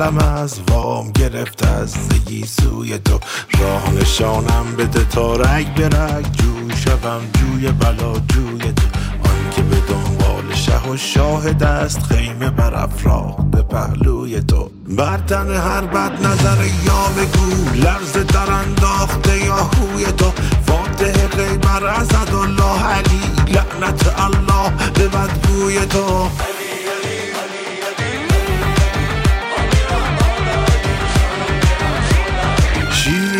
عالم از وام گرفته از زگی سوی تو. راه نشانم بده تا رگ به رگ جو شوم جوی بلا جوی تو. آنکه به دنبال شه و شاهد است خیمه بر افراد پهلوی تو. بر تن هر بد نظر یا بگو لرز در انداخته یا خوی تو بر الله علی لعنت الله به بدگوی تو.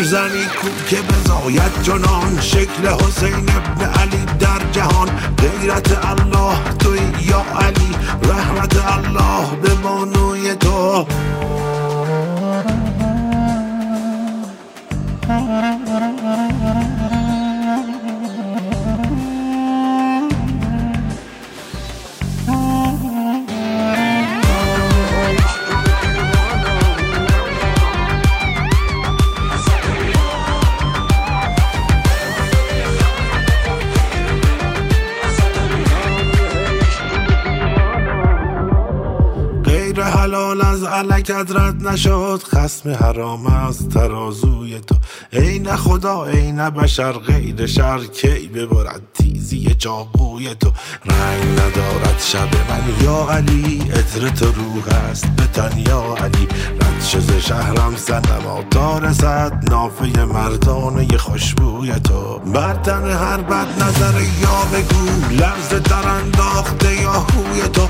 زنی کو که بزاید جنان شکل حسین ابن علی در جهان. غیرت الله توی یا علی رحمت الله به بانوی تو. علکت رد نشد. خسم حرام از ترازوی تو. ای نه خدا ای نه بشر غیر شر کی ببرد تیزی چاقوی تو. رنگ ندارد شب من. یا علی عطر تو روح است. به تن یا علی. رد شز شهرم سنما تا رسد نافه مردانه خوشبوی تو. بر هر بد نظر یا بگو. لفظ در انداخته یا خوی تو.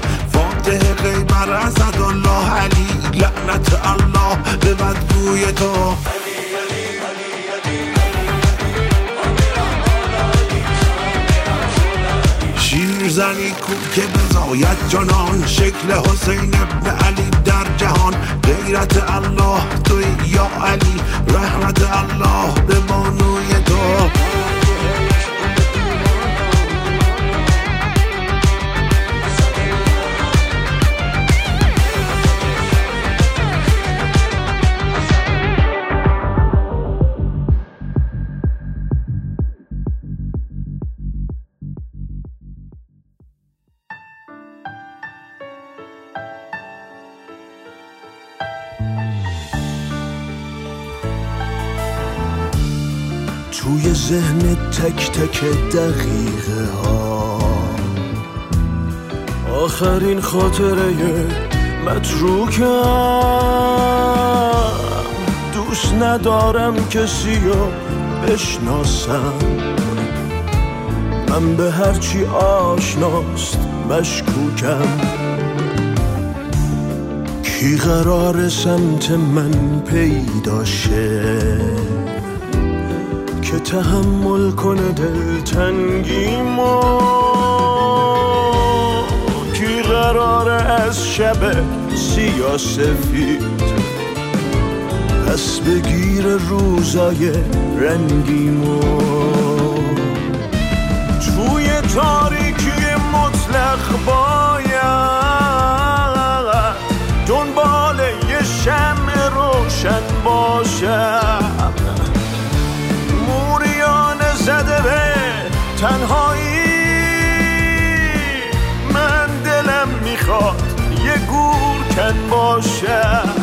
فاتح غیبر الله علی لعنت الله به بدگوی تو. زنی کو که بزاید جانان شکل حسین ابن علی در جهان. غیرت الله توی یا علی رحمت الله به بانوی تو. تک تک دقیقه ها. آخرین خاطره متروکم دوست ندارم کسی رو بشناسم. من به هرچی آشناست مشکوکم. کی قرار سمت من پیدا شه؟ که تحمل کنه دلتنگی ما کی قراره از شب سیاه سفید پس بگیر روزای رنگی ما توی تاریکی مطلق باید دنبال یه شمع روشن باشم تنهایی. من دلم می‌خواد یه گور کن باشم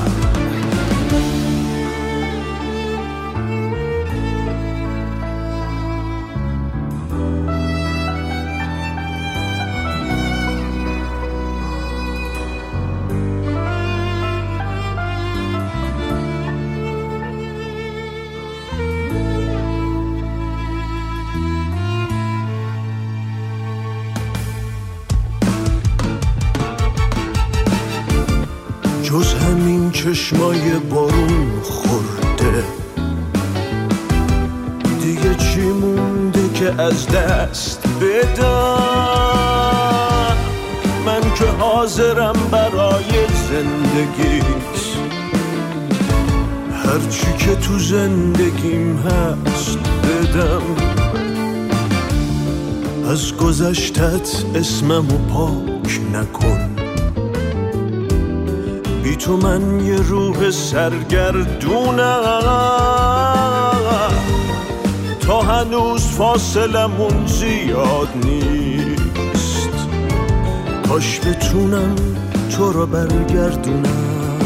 چشمای بارون خورده. دیگه چی مونده که از دست بدم؟ من که حاضرم برای زندگیت هرچی که تو زندگیم هست بدم. از گذشتت اسممو پاک نکن. تو من یه روح سرگردونم. تا هنوز فاصلمون زیاد نیست. کاش بتونم تو رو برگردونم.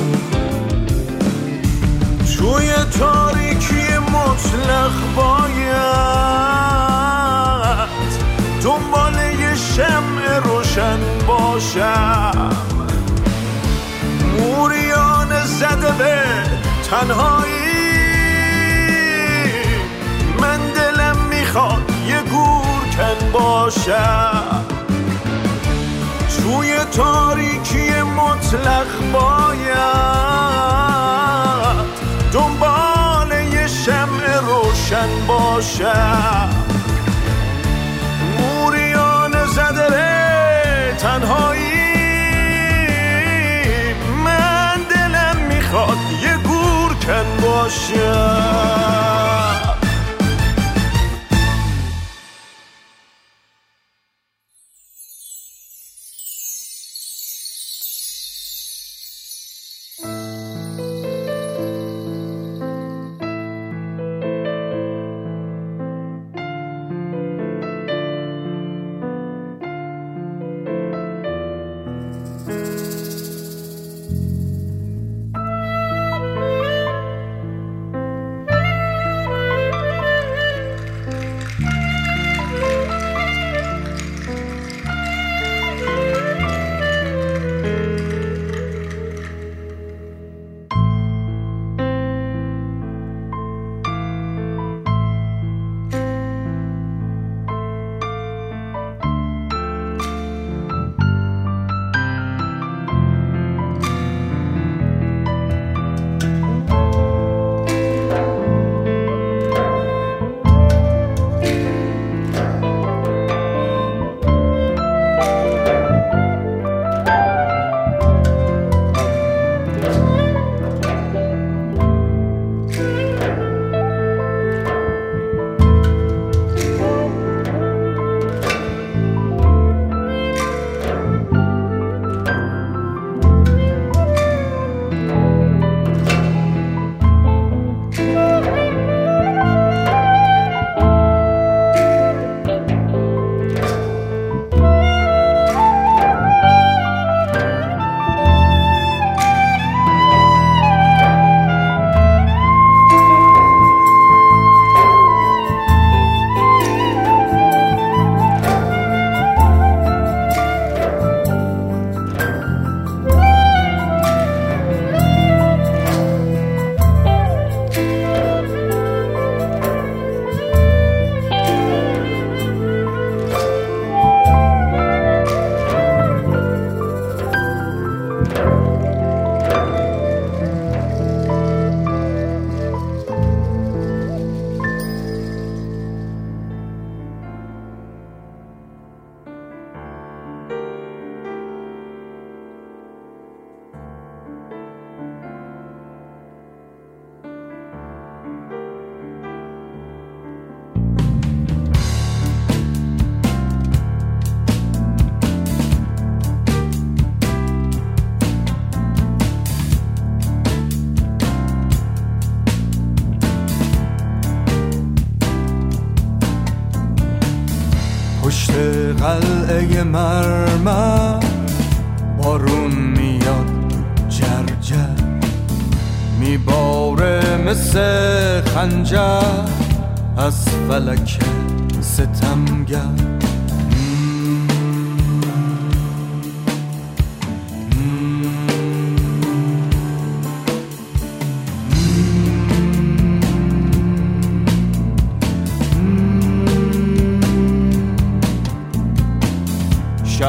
توی تاریکی مطلق باید دنبال یه شمع روشن باشم. تنهایی. من دلم می‌خواد یه گوش باشد توی تاریکی مطلق باید دنبال یه شمع روشن باشد موریان زدره تنهایی. 沉默是。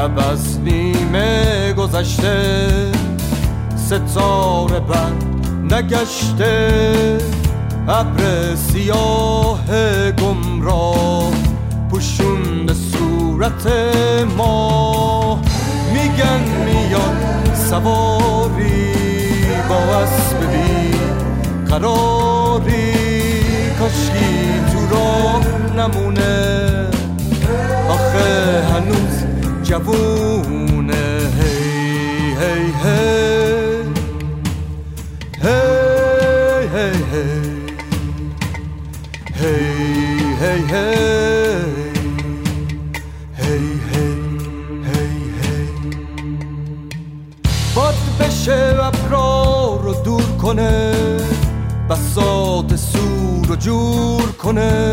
شب از نیمه گذشته. ستاره بر نگشته. ابر سیاه گمراه پوشونده صورت ما. میگن میاد سواری با اسب بی قراری. کاشکی تو راه نمونه. آخه هنوز جوونه هی هی هی. هی هی هی. هی هی هی. هی باد بشه ابرا رو دور کنه. بسات سور رو جور کنه.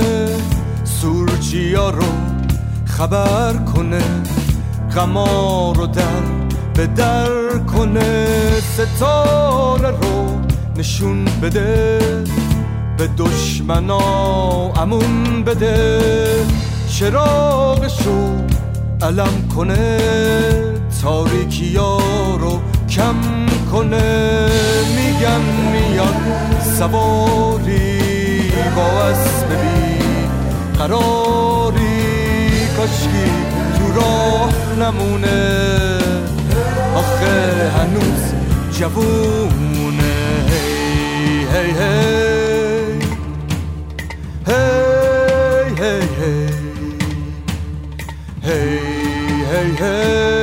سورچیا رو خبر کنه. غما رو در به در کنه ستاره رو نشون بده به دشمنا امون بده. چراغشو علم کنه تاریکی رو کم کنه. میگن میاد سواری با اسب بی قراری. کاشکی تو راه نمونه. آخه هنوز جوونه. هی هی هی. هی هی هی. هی هی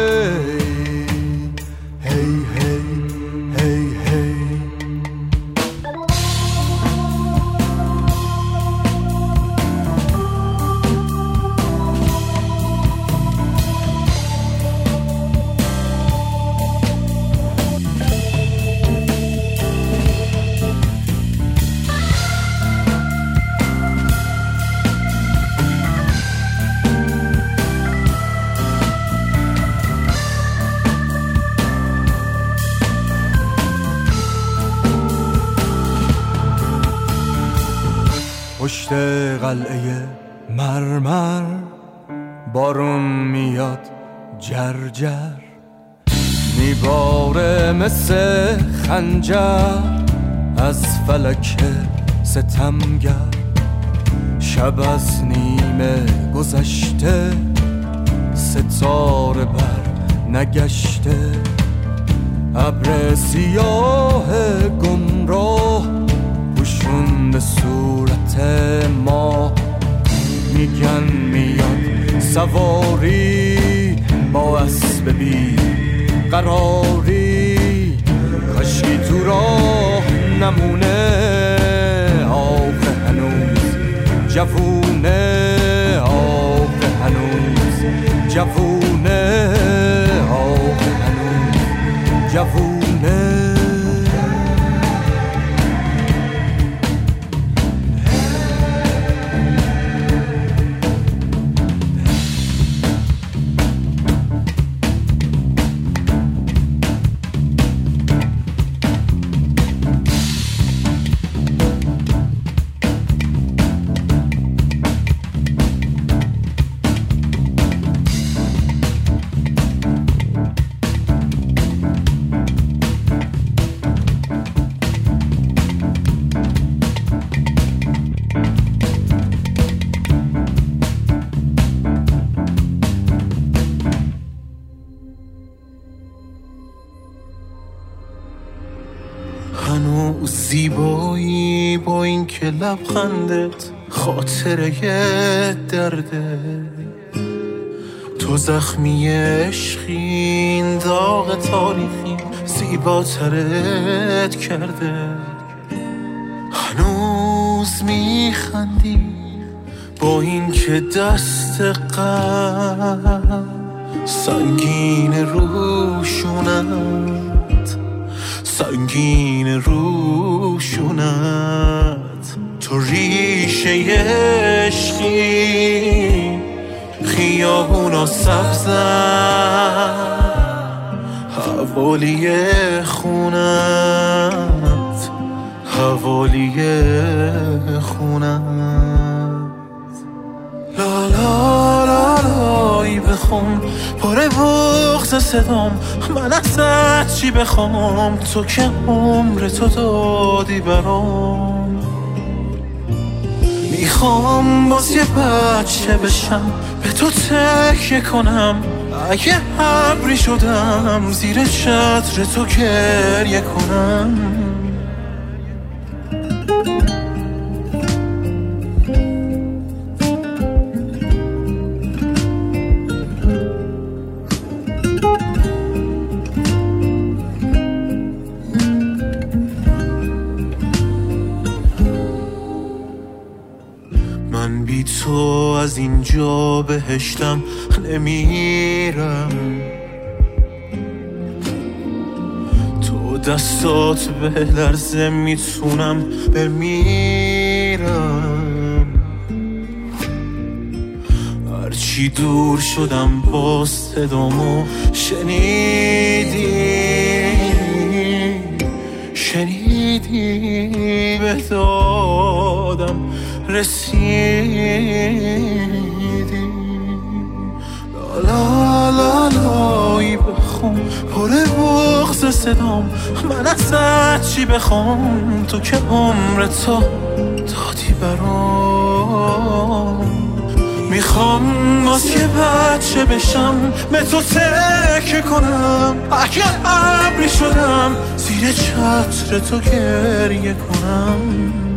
خنجر از فلک ستمگر شب از نیمه گذشته ستاره بر نگشته. ابر سیاه گمراه پوشون صورت ما. میگن میاد سواری با اسب بی قراری. کاشکی تو راه نمونه. آخه هنوز جوونه. آخه هنوز جوونه. آخه هنوز جوونه. لبخندت خاطره درده. تو زخمی عشقین داغ تاریخی زیباترت کرده. هنوز میخندی با این که دست غم سنگین روشونت. سنگین روشونت. تو ریشه عشقی. خیابونا سبزن حوالی خونت. حوالی خونت. لا لا لا لای بخون. پاره بغز صدام. من ازت چی بخوام. تو که عمر تو دادی برام. می‌خوام باز یه بچه بشم. به تو تکیه کنم. اگه ابری شدم زیر چتر تو گریه کنم. از اینجا بهشتم نمیرم. تو دستات به لرزه می‌تونم بمیرم. هرچی دور شدم با صدامو شنیدی. شنیدی به دادم. رسیدیم. لا لا لالایی بخون. پر بغز صدام. من از چی بخون تو که عمر تو دادی برام. می‌خوام باز که بچه بشم به تو تکه کنم. اگر ابری شدم زیر چتر تو گریه کنم.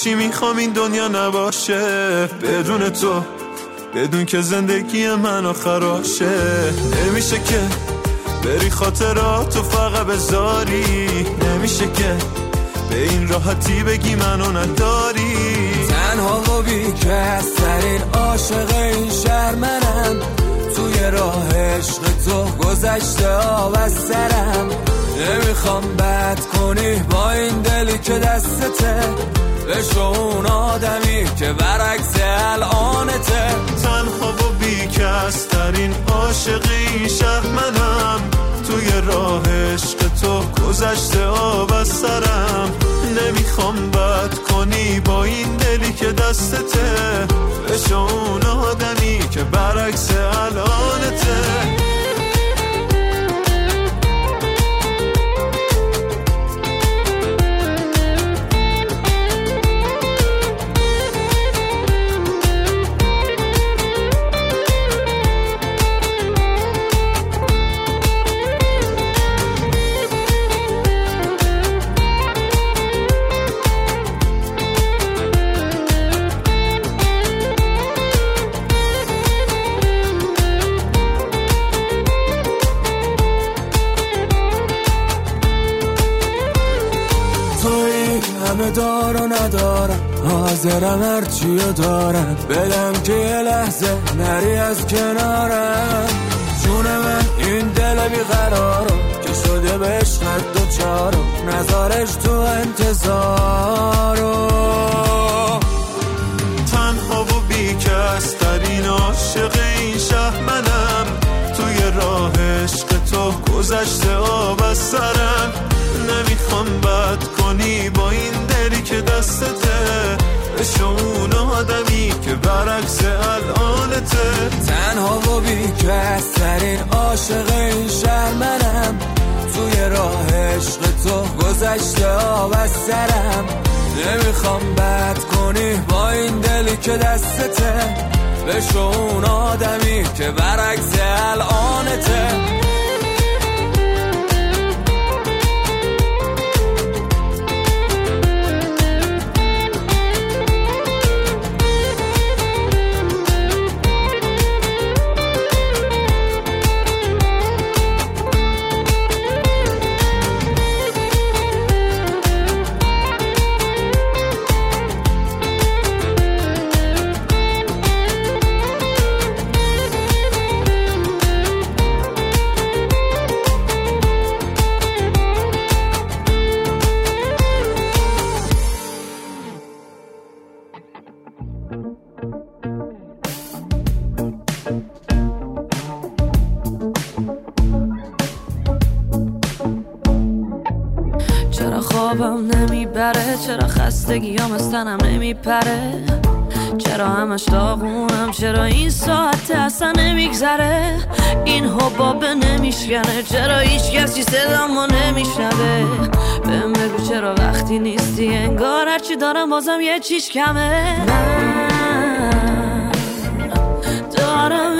نباشی می‌خوام این دنیا نباشه. بدون تو بدون که زندگی من آخراشه نمیشه که بری خاطراتو فقط بذاری. نمیشه که به این راحتی بگی منو نداری. تنها و بیکسترین عاشق این شهر منم توی راه عشق تو گذشته آب از سرم. نمی‌خوام بد کنی با این دلی که دستته. بشو اون آدمی که برعکس الانته. تنها و بیکسترین عاشق این شهر منم. توی راه عشق تو گذشته آب از سرم. نمی‌خوام بد کنی با این دلی که دستته. بشو اون آدمی که برعکس الانته. ندارم حاضرم هرچی دارم. بدم که یه لحظه نری از کنارم. جون من این دل بیقرارم که شده به عشقت دو چارم نظارش تو انتظارو. تنها و بیکس این عاشق این شهر منم. توی راه عشق تو گذشته آب از سرم. نمی‌خوام بد کنی با این که دستته به اون آدمی که برعکس الانته. تنها و بیکسترین عاشق این شهر منم. توی راه عشق تو گذشته آب سرم. نمی‌خوام بد کنی با این دلی که دستته. به اون آدمی که برعکس الانته. تنم نمیپره. چرا همش داغونم؟ چرا این ساعت اصلا نمیگذره؟ این حبابه نمیشکنه. چرا هیچ کسی صدامو بهم بگو چرا وقتی نیستی انگار هرچی دارم بازم یه چیش کمه. من دارم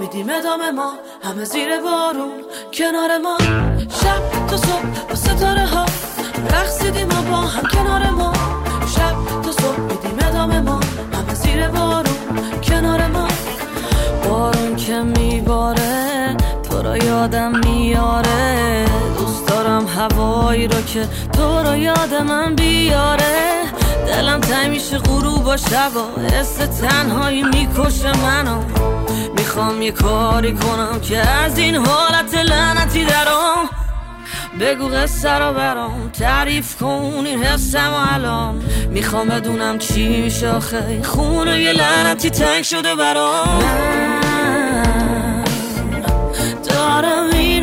میدیم ادامه ما. همه زیر بارون کنار ما. شب تا صبح با ستاره ها. رقصیدیم ما با هم کنار ما. شب تا صبح میدیم ادامه ما. همه زیر بارون کنار ما. بارون که میباره تو را یادم میاره. دوست دارم هوایی رو که تو را یاد من بیاره. دلم تای میشه غروب و شبا. حس تنهایی می‌کشه منو. می‌خوام یه کاری کنم که از این حالت لعنتی درام. بگو قصه رو برام. تعریف کن این حسم و الان. می‌خوام بدونم چی میشه آخه. خونه یه لعنتی تنگ شده برام. دارم اینو